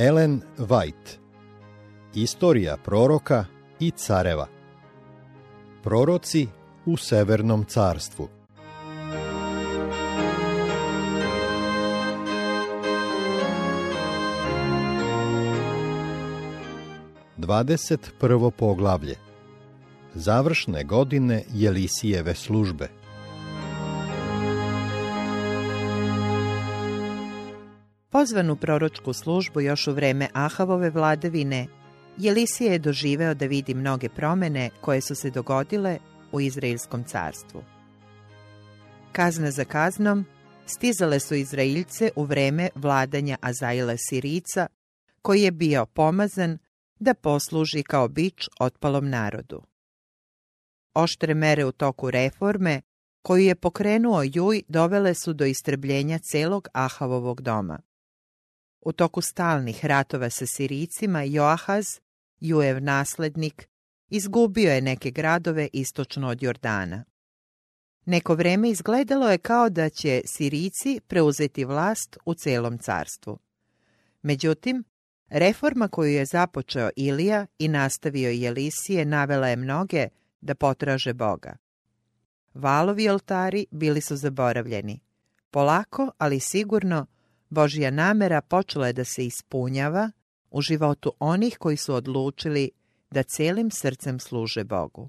Ellen White. Istorija proroka i careva. Proroci u Severnom carstvu. Dvadeset prvo poglavlje. Završne godine Jelisijeve službe Pozvan u proročku službu još u vreme Ahavove vladavine, Jelisije je doživeo da vidi mnoge promene koje su se dogodile u Izraelskom carstvu. Kazna za kaznom stizale su Izraelce u vreme vladanja Azaila Sirica, koji je bio pomazan da posluži kao bić otpalom narodu. Oštre mere u toku reforme, koju je pokrenuo Juj, dovele su do istrebljenja celog Ahavovog doma. U toku stalnih ratova sa Siricima, Joahaz, Juev naslednik, izgubio je neke gradove istočno od Jordana. Neko vreme izgledalo je kao da će Sirici preuzeti vlast u celom carstvu. Međutim, reforma koju je započeo Ilija i nastavio Jelisije navela je mnoge da potraže Boga. Valovi oltari bili su zaboravljeni. Polako, ali sigurno, Božja namera počela je da se ispunjava u životu onih koji su odlučili da celim srcem služe Bogu.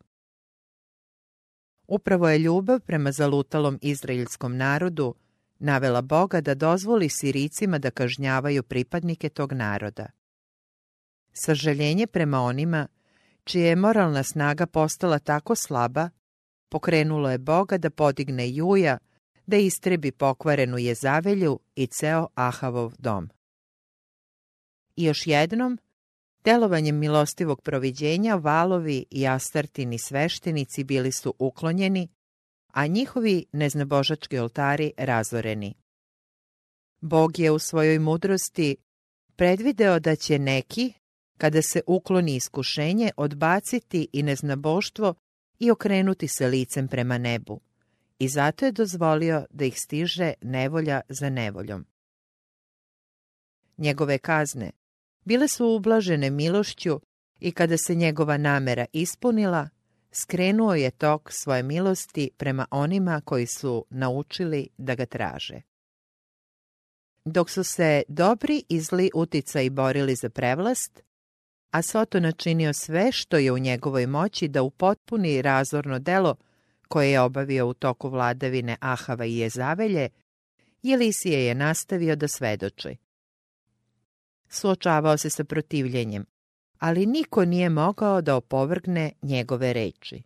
Upravo je ljubav prema zalutalom izraelskom narodu navela Boga da dozvoli Siricima da kažnjavaju pripadnike tog naroda. Sažaljenje prema onima čija je moralna snaga postala tako slaba, pokrenulo je Boga da podigne Juja da istrebi pokvarenu Jezavelju i ceo Ahavov dom. I još jednom, delovanjem milostivog proviđenja valovi i astartini sveštenici bili su uklonjeni, a njihovi neznabožački oltari razoreni. Bog je u svojoj mudrosti predvideo da će neki, kada se ukloni iskušenje, odbaciti i neznaboštvo i okrenuti se licem prema nebu i zato je dozvolio da ih stiže nevolja za nevoljom. Njegove kazne bile su ublažene milošću i kada se njegova namera ispunila, skrenuo je tok svoje milosti prema onima koji su naučili da ga traže. Dok su se dobri i zli uticaj borili za prevlast, a Soto načinio sve što je u njegovoj moći da upotpuni razorno delo koje je obavio u toku vladavine Ahava i Jezavelje, Jelisije je nastavio da svedoči. Suočavao se sa protivljenjem, ali niko nije mogao da opovrgne njegove reči.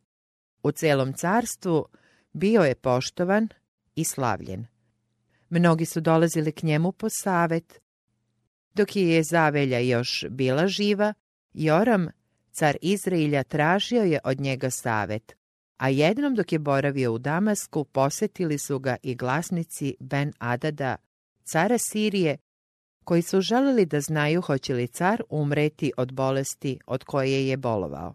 U celom carstvu bio je poštovan i slavljen. Mnogi su dolazili k njemu po savet. Dok je Jezavelja još bila živa, Joram, car Izrailja, tražio je od njega savet, a jednom dok je boravio u Damasku posjetili su ga i glasnici Ben Adada, cara Sirije, koji su želeli da znaju hoće li car umreti od bolesti od koje je bolovao.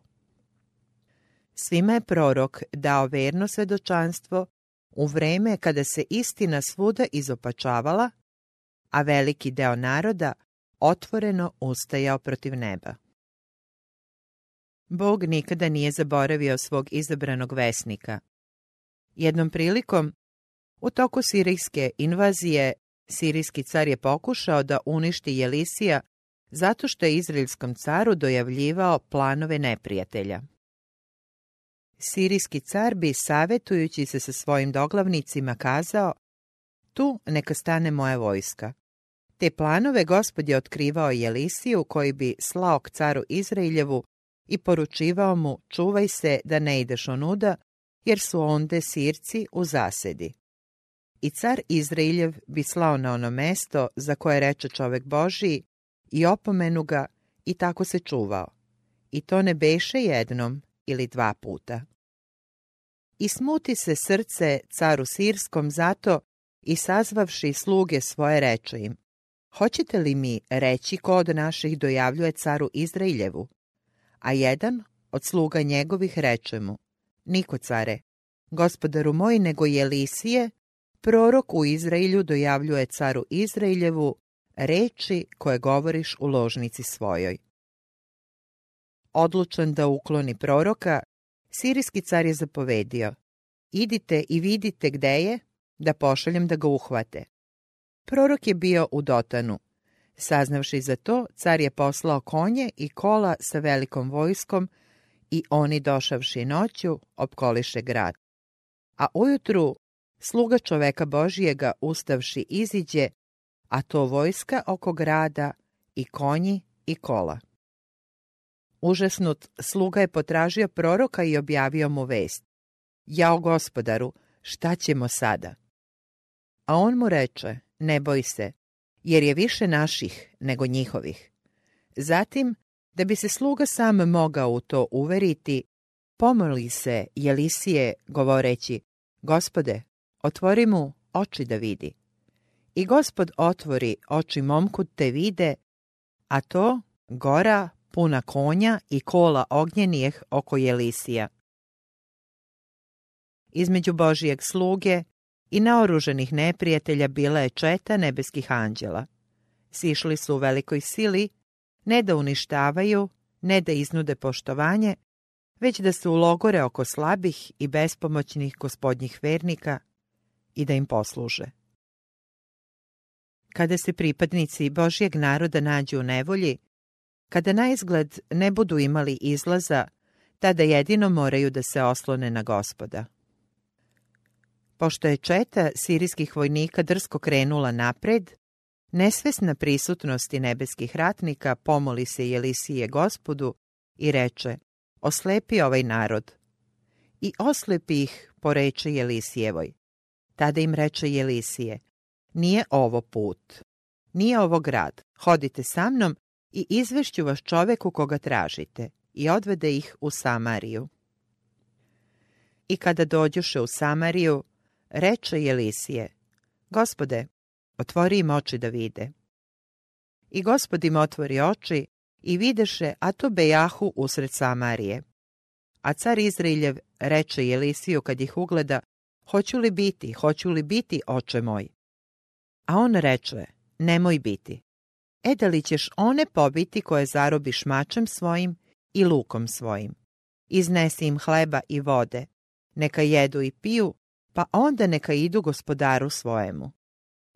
Svima je prorok dao verno svedočanstvo u vreme kada se istina svuda izopačavala, a veliki deo naroda otvoreno ustajao protiv neba. Bog nikada nije zaboravio svog izabranog vesnika. Jednom prilikom, u toku sirijske invazije, sirijski car je pokušao da uništi Jelisija zato što je izraelskom caru dojavljivao planove neprijatelja. Sirijski car bi, savjetujući se sa svojim doglavnicima, kazao Tu neka stane moja vojska. Te planove gospod je otkrivao Jelisiju koji bi slao k caru Izraeljevu i poručivao mu čuvaj se da ne ideš onuda, jer su onde sirci u zasedi. I car Izraeljev bi slao na ono mesto za koje reče čovek Božiji i opomenu ga i tako se čuvao. I to ne beše jednom ili dva puta. I smuti se srce caru Sirskom zato i sazvavši sluge svoje reče im, hoćete li mi reći ko od naših dojavljuje caru Izraeljevu? A jedan od sluga njegovih reče mu, Niko care, gospodaru moj nego Jelisije, prorok u Izraelju dojavljuje caru Izraeljevu, reči koje govoriš u ložnici svojoj. Odlučan da ukloni proroka, sirijski car je zapovedio, idite i vidite gde je, da pošaljem da ga uhvate. Prorok je bio u Dotanu. Saznavši za to, car je poslao konje i kola sa velikom vojskom i oni došavši noću opkoliše grad. A ujutru sluga čoveka Božijega ustavši iziđe, a to vojska oko grada i konji i kola. Užasnut sluga je potražio proroka i objavio mu vest. Jao gospodaru, šta ćemo sada? A on mu reče, ne boj se, jer je više naših nego njihovih. Zatim, da bi se sluga sam mogao u to uveriti, pomoli se Jelisije govoreći, gospode, otvori mu oči da vidi. I gospod otvori oči momku te vide, a to gora puna konja i kola ognjenijeh oko Jelisija. Između Božijeg sluge i naoruženih neprijatelja bila je četa nebeskih anđela. Sišli su u velikoj sili, ne da uništavaju, ne da iznude poštovanje, već da se ulogore oko slabih i bespomoćnih gospodnjih vernika i da im posluže. Kada se pripadnici Božjeg naroda nađu u nevolji, kada na izgled ne budu imali izlaza, tada jedino moraju da se oslone na gospoda. Pošto je četa sirijskih vojnika drsko krenula napred, nesvesna prisutnosti nebeskih ratnika pomoli se Jelisije gospodu i reče, oslepi ovaj narod. I oslepi ih, poreče Jelisijevoj. Tada im reče Jelisije, nije ovo put, nije ovo grad, hodite sa mnom i izvešću vas čoveku koga tražite i odvede ih u Samariju. I kada dođuše u Samariju, reče Jelisije, gospode, otvori im oči da vide. I gospod im otvori oči i videše, a to usred Samarije. A car Izrailjev reče Jelisiju kad ih ugleda, hoću li biti, hoću li biti, oče moj? A on reče, nemoj biti. E da li ćeš one pobiti koje zarobiš mačem svojim i lukom svojim? Iznesi im hleba i vode, neka jedu i piju, pa onda neka idu gospodaru svojemu.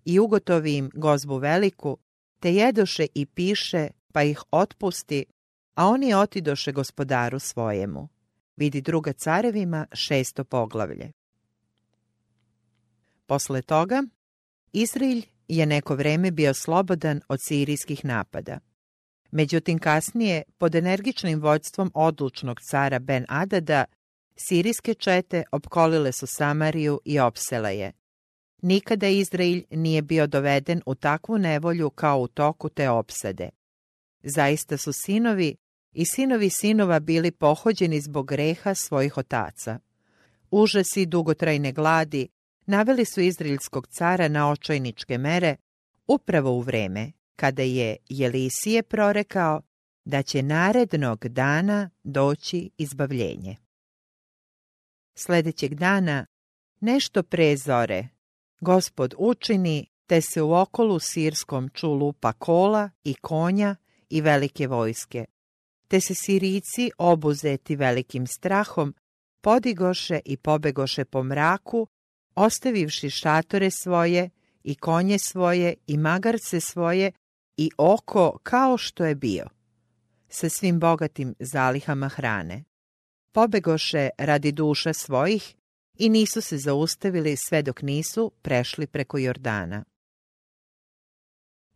I ugotovi im gozbu veliku, te jedoše i piše, pa ih otpusti, a oni otidoše gospodaru svojemu. Vidi druga carevima šesto poglavlje. Posle toga, Izraelj je neko vreme bio slobodan od sirijskih napada. Međutim, kasnije, pod energičnim vođstvom odlučnog cara Ben Adada, sirijske čete opkolile su Samariju i opsele je. Nikada Izrael nije bio doveden u takvu nevolju kao u toku te opsade. Zaista su sinovi i sinovi sinova bili pohođeni zbog greha svojih otaca. Užasi dugotrajne gladi naveli su izraelskog cara na očajničke mere upravo u vreme kada je Jelisije prorekao da će narednog dana doći izbavljenje. Sledećeg dana, nešto pre zore, gospod učini te se u okolu sirskom ču lupa kola i konja i velike vojske, te se Sirici obuzeti velikim strahom podigoše i pobegoše po mraku, ostavivši šatore svoje i konje svoje i magarce svoje i oko kao što je bio, sa svim bogatim zalihama hrane. Pobegoše radi duša svojih i nisu se zaustavili sve dok nisu prešli preko Jordana.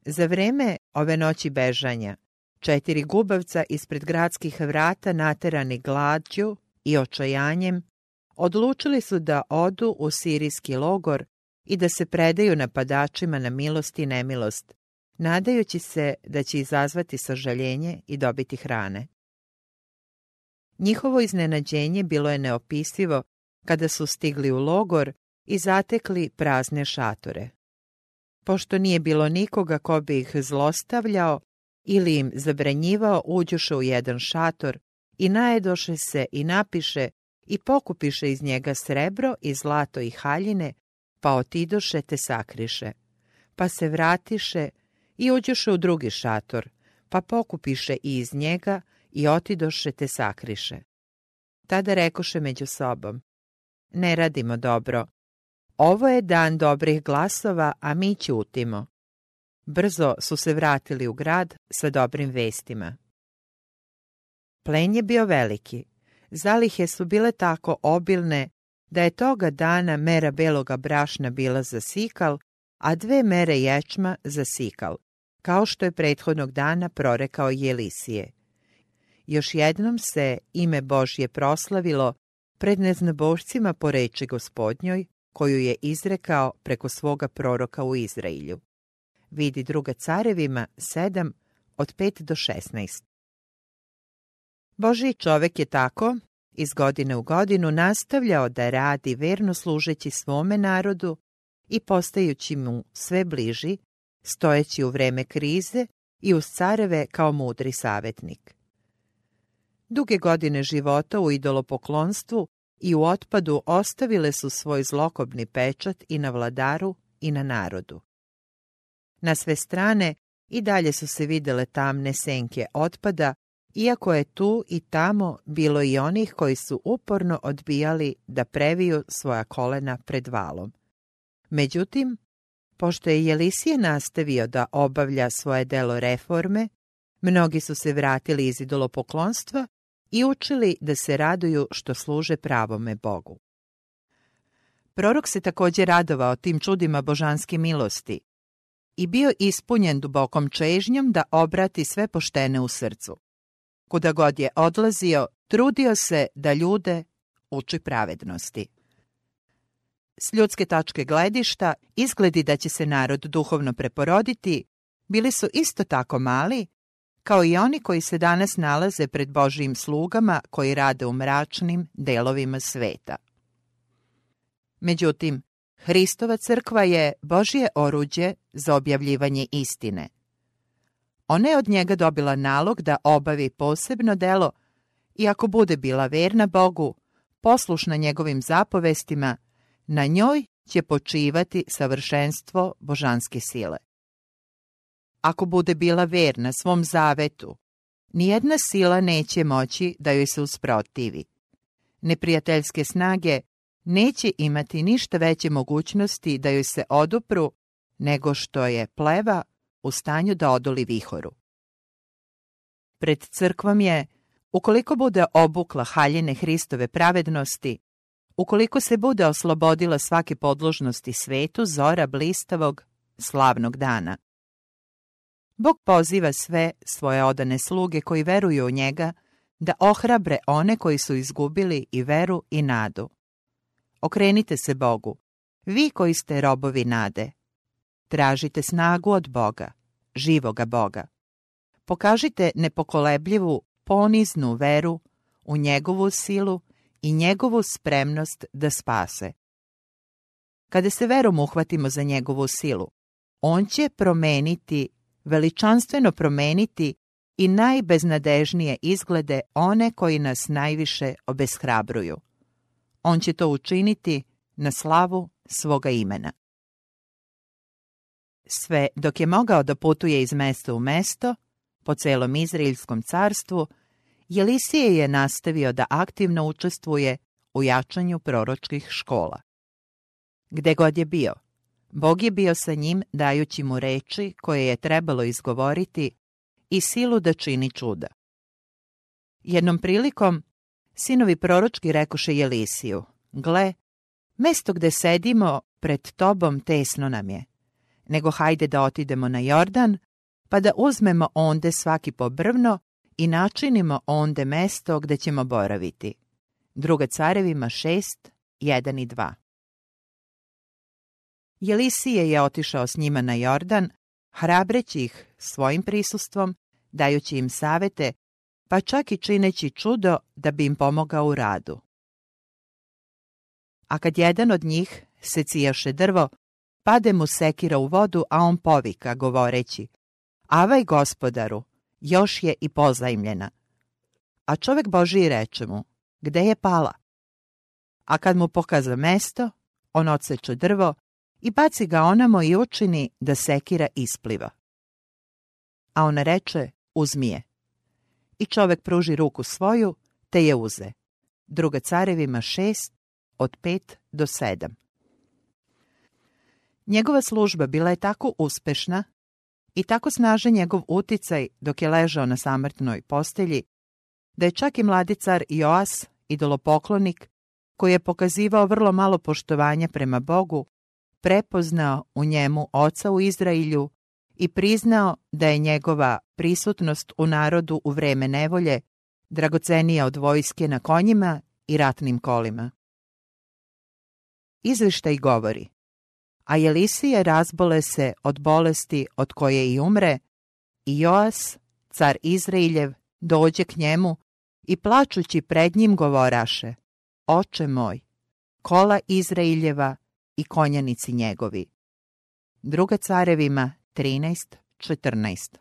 Za vreme ove noći bežanja, četiri gubavca ispred gradskih vrata naterani glađu i očajanjem, odlučili su da odu u sirijski logor i da se predaju napadačima na milost i nemilost, nadajući se da će izazvati sažaljenje i dobiti hrane. Njihovo iznenađenje bilo je neopisivo kada su stigli u logor i zatekli prazne šatore. Pošto nije bilo nikoga ko bi ih zlostavljao ili im zabranjivao, uđuše u jedan šator i najedoše se i napiše i pokupiše iz njega srebro i zlato i haljine, pa otidoše te sakriše. Pa se vratiše I uđoše u drugi šator, pa pokupiše i iz njega i otidoše te sakriše. Tada rekoše među sobom, ne radimo dobro. Ovo je dan dobrih glasova, a mi ćutimo. Brzo su se vratili u grad sa dobrim vestima. Plen je bio veliki. Zalihe su bile tako obilne da je toga dana mera beloga brašna bila za sikal, a dve mere ječma za sikal, kao što je prethodnog dana prorekao Jelisije. Još jednom se ime Božje proslavilo pred neznabošcima po reči gospodnjoj, koju je izrekao preko svoga proroka u Izrailju. Vidi druga carevima 7 od 5 do 16. Božji čovek je tako, iz godine u godinu, nastavljao da radi verno služeći svome narodu i postajući mu sve bliži, stojeći u vreme krize i uz careve kao mudri savjetnik. Duge godine života u idolopoklonstvu i u otpadu ostavile su svoj zlokobni pečat i na vladaru i na narodu. Na sve strane i dalje su se videle tamne senke otpada, iako je tu i tamo bilo i onih koji su uporno odbijali da previju svoja kolena pred valom. Međutim, pošto je Jelisije nastavio da obavlja svoje delo reforme, mnogi su se vratili iz idolopoklonstva i učili da se raduju što služe pravome Bogu. Prorok se također radovao tim čudima božanske milosti i bio ispunjen dubokom čežnjom da obrati sve poštene u srcu. Kuda god je odlazio, trudio se da ljude uči pravednosti. S ljudske tačke gledišta, izgledi da će se narod duhovno preporoditi, bili su isto tako mali, kao i oni koji se danas nalaze pred Božijim slugama koji rade u mračnim delovima sveta. Međutim, Hristova crkva je Božje oruđe za objavljivanje istine. Ona je od njega dobila nalog da obavi posebno delo i ako bude bila verna Bogu, poslušna njegovim zapovestima, na njoj će počivati savršenstvo božanske sile. Ako bude bila verna svom zavetu, nijedna sila neće moći da joj se usprotivi. Neprijateljske snage neće imati ništa veće mogućnosti da joj se odupru nego što je pleva u stanju da odoli vihoru. Pred crkvom je, ukoliko bude obukla haljine Hristove pravednosti, ukoliko se bude oslobodila svake podložnosti svetu, zora blistavog, slavnog dana. Bog poziva sve svoje odane sluge koji veruju u njega da ohrabre one koji su izgubili i veru i nadu. Okrenite se Bogu, vi koji ste robovi nade. Tražite snagu od Boga, živoga Boga. Pokažite nepokolebljivu, poniznu veru u njegovu silu i njegovu spremnost da spase. Kada se verom uhvatimo za njegovu silu, on će promeniti, veličanstveno promeniti i najbeznadežnije izglede one koji nas najviše obeshrabruju. On će to učiniti na slavu svoga imena. Sve dok je mogao da putuje iz mesta u mesto, po celom Izraelskom carstvu, Jelisije je nastavio da aktivno učestvuje u jačanju proročkih škola. Gde god je bio, Bog je bio sa njim dajući mu reči koje je trebalo izgovoriti i silu da čini čuda. Jednom prilikom, sinovi proročki rekoše Jelisiju, gle, mesto gde sedimo pred tobom tesno nam je, nego hajde da otidemo na Jordan, pa da uzmemo onde svaki po brvno i načinimo onde mesto gde ćemo boraviti. Druga carevima šest, jedan i dva. Jelisije je otišao s njima na Jordan, hrabreći ih svojim prisustvom, dajući im savete, pa čak i čineći čudo da bi im pomogao u radu. A kad jedan od njih se cijaše drvo, pade mu sekira u vodu, a on povika, govoreći, Avaj gospodaru, još je i pozajmljena. A čovjek Božiji reče mu, gde je pala? A kad mu pokaza mesto, on odseče drvo i baci ga onamo i učini da sekira ispliva. a ona reče, uzmi je. I čovek pruži ruku svoju, te je uze. Druga carevima šest, od pet do sedam. Njegova služba bila je tako uspešna i tako snažan njegov uticaj dok je ležao na samrtnoj postelji, da je čak i mladi car Joas, idolopoklonik, koji je pokazivao vrlo malo poštovanja prema Bogu, prepoznao u njemu oca u Izrailju i priznao da je njegova prisutnost u narodu u vreme nevolje dragocenija od vojske na konjima i ratnim kolima. Izveštaj govori a Jelisije razbole se od bolesti od koje i umre, i Joas, car Izrailjev, dođe k njemu i plačući pred njim govoraše, Oče moj, kola Izrailjeva i konjanici njegovi. Druga carevima 13.14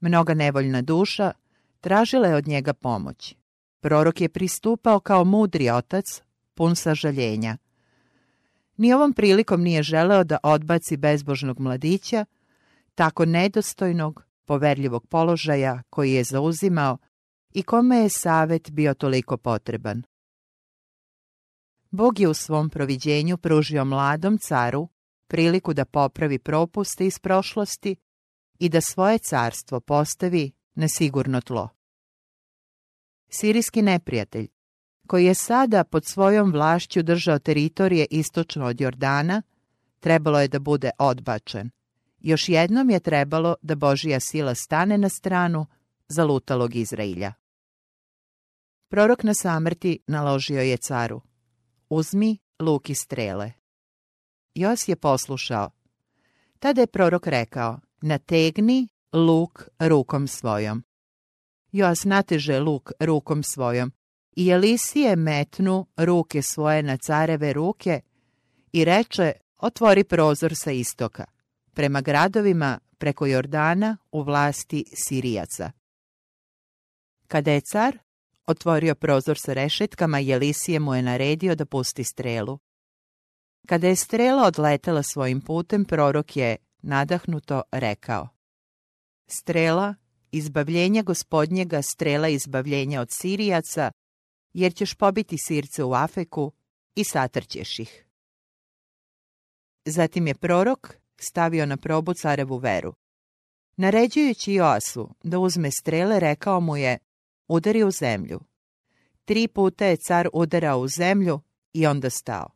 Mnoga nevoljna duša tražila je od njega pomoć. Prorok je pristupao kao mudri otac, pun sažaljenja, Ni ovom prilikom nije želeo da odbaci bezbožnog mladića, tako nedostojnog, poverljivog položaja koji je zauzimao i kome je savet bio toliko potreban. Bog je u svom proviđenju pružio mladom caru priliku da popravi propuste iz prošlosti i da svoje carstvo postavi na sigurno tlo. Sirijski neprijatelj koji je sada pod svojom vlašću držao teritorije istočno od Jordana, trebalo je da bude odbačen. Još jednom je trebalo da Božija sila stane na stranu zalutalog Izrailja. Prorok na samrti naložio je caru. Uzmi luk i strele. Jos je poslušao. Tada je prorok rekao, nategni luk rukom svojom. Jos nateže luk rukom svojom i Elisije metnu ruke svoje na careve ruke i reče, otvori prozor sa istoka, prema gradovima preko Jordana u vlasti Sirijaca. Kada je car otvorio prozor sa rešetkama, Jelisije mu je naredio da pusti strelu. Kada je strela odletela svojim putem, prorok je nadahnuto rekao. Strela, izbavljenja gospodnjega, strela izbavljenja od Sirijaca, jer ćeš pobiti sirce u Afeku i satrćeš ih. Zatim je prorok stavio na probu carevu veru. Naređujući Joasu da uzme strele, rekao mu je, udari u zemlju. Tri puta je car udarao u zemlju i onda stao.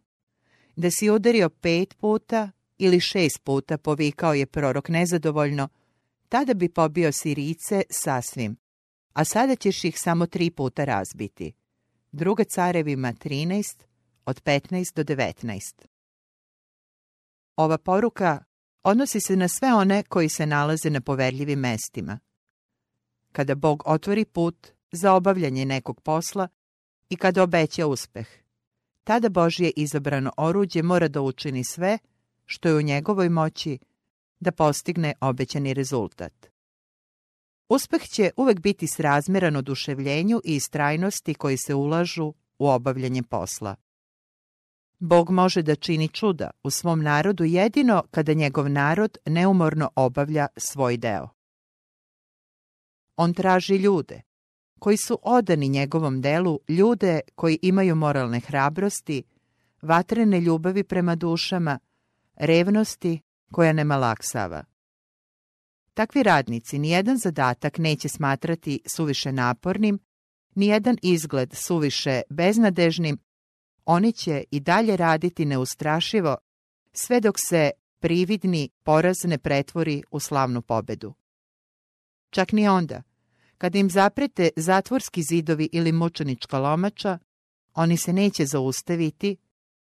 Da si udario pet puta ili šest puta, povikao je prorok nezadovoljno, tada bi pobio Sirice sasvim, a sada ćeš ih samo tri puta razbiti druga carevima 13, od 15 do 19. Ova poruka odnosi se na sve one koji se nalaze na poverljivim mestima. Kada Bog otvori put za obavljanje nekog posla i kada obeća uspeh, tada Božje izabrano oruđe mora da učini sve što je u njegovoj moći da postigne obećani rezultat. Uspeh će uvek biti srazmeran oduševljenju i istrajnosti koji se ulažu u obavljanje posla. Bog može da čini čuda u svom narodu jedino kada njegov narod neumorno obavlja svoj deo. On traži ljude koji su odani njegovom delu, ljude koji imaju moralne hrabrosti, vatrene ljubavi prema dušama, revnosti koja ne malaksava. Takvi radnici nijedan zadatak neće smatrati suviše napornim, nijedan izgled suviše beznadežnim, oni će i dalje raditi neustrašivo, sve dok se prividni poraz ne pretvori u slavnu pobedu. Čak ni onda, kada im zaprete zatvorski zidovi ili mučenička lomača, oni se neće zaustaviti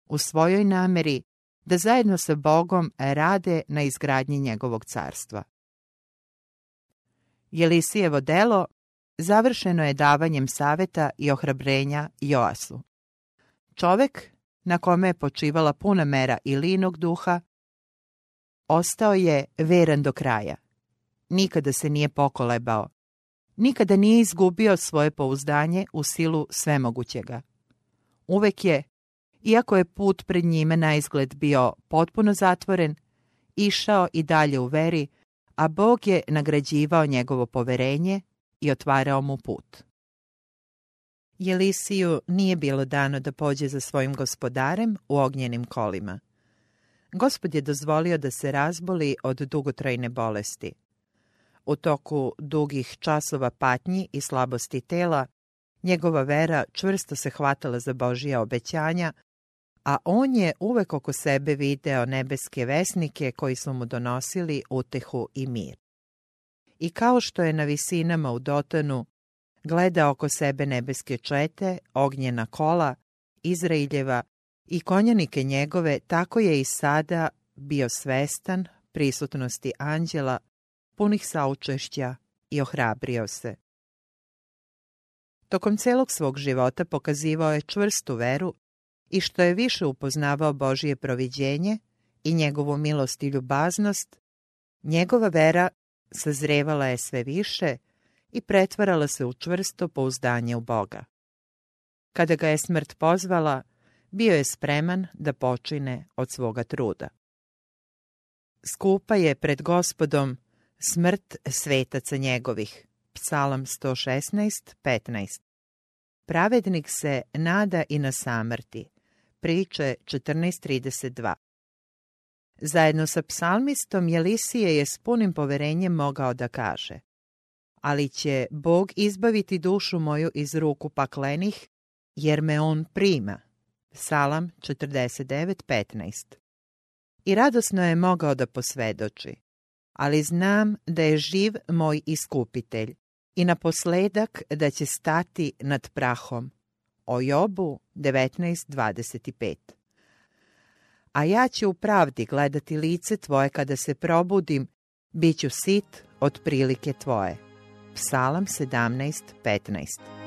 u svojoj nameri da zajedno sa Bogom rade na izgradnji njegovog carstva. Jelisijevo delo završeno je davanjem saveta i ohrabrenja Joasu. Čovek na kome je počivala puna mera i linog duha, ostao je veran do kraja. Nikada se nije pokolebao. Nikada nije izgubio svoje pouzdanje u silu svemogućega. Uvek je, iako je put pred njime na izgled bio potpuno zatvoren, išao i dalje u veri, a Bog je nagrađivao njegovo poverenje i otvarao mu put. Jelisiju nije bilo dano da pođe za svojim gospodarem u ognjenim kolima. Gospod je dozvolio da se razboli od dugotrajne bolesti. U toku dugih časova patnji i slabosti tela, njegova vera čvrsto se hvatala za Božija obećanja, a on je uvek oko sebe video nebeske vesnike koji su mu donosili utehu i mir. I kao što je na visinama u Dotanu gleda oko sebe nebeske čete, ognjena kola, Izraeljeva i konjanike njegove, tako je i sada bio svestan prisutnosti anđela, punih saučešća i ohrabrio se. Tokom celog svog života pokazivao je čvrstu veru i što je više upoznavao Božije proviđenje i njegovu milost i ljubaznost, njegova vera sazrevala je sve više i pretvarala se u čvrsto pouzdanje u Boga. Kada ga je smrt pozvala, bio je spreman da počine od svoga truda. Skupa je pred gospodom smrt svetaca njegovih. Psalam 116, 15. Pravednik se nada i na samrti. Priče 14.32. Zajedno sa psalmistom Jelisije je s punim poverenjem mogao da kaže Ali će Bog izbaviti dušu moju iz ruku paklenih, jer me On prima. Salam 49.15 I radosno je mogao da posvedoči. Ali znam da je živ moj iskupitelj i na posledak da će stati nad prahom. O Jobu 19.25 A ja ću u pravdi gledati lice tvoje kada se probudim, bit ću sit od prilike tvoje. Psalam 17.15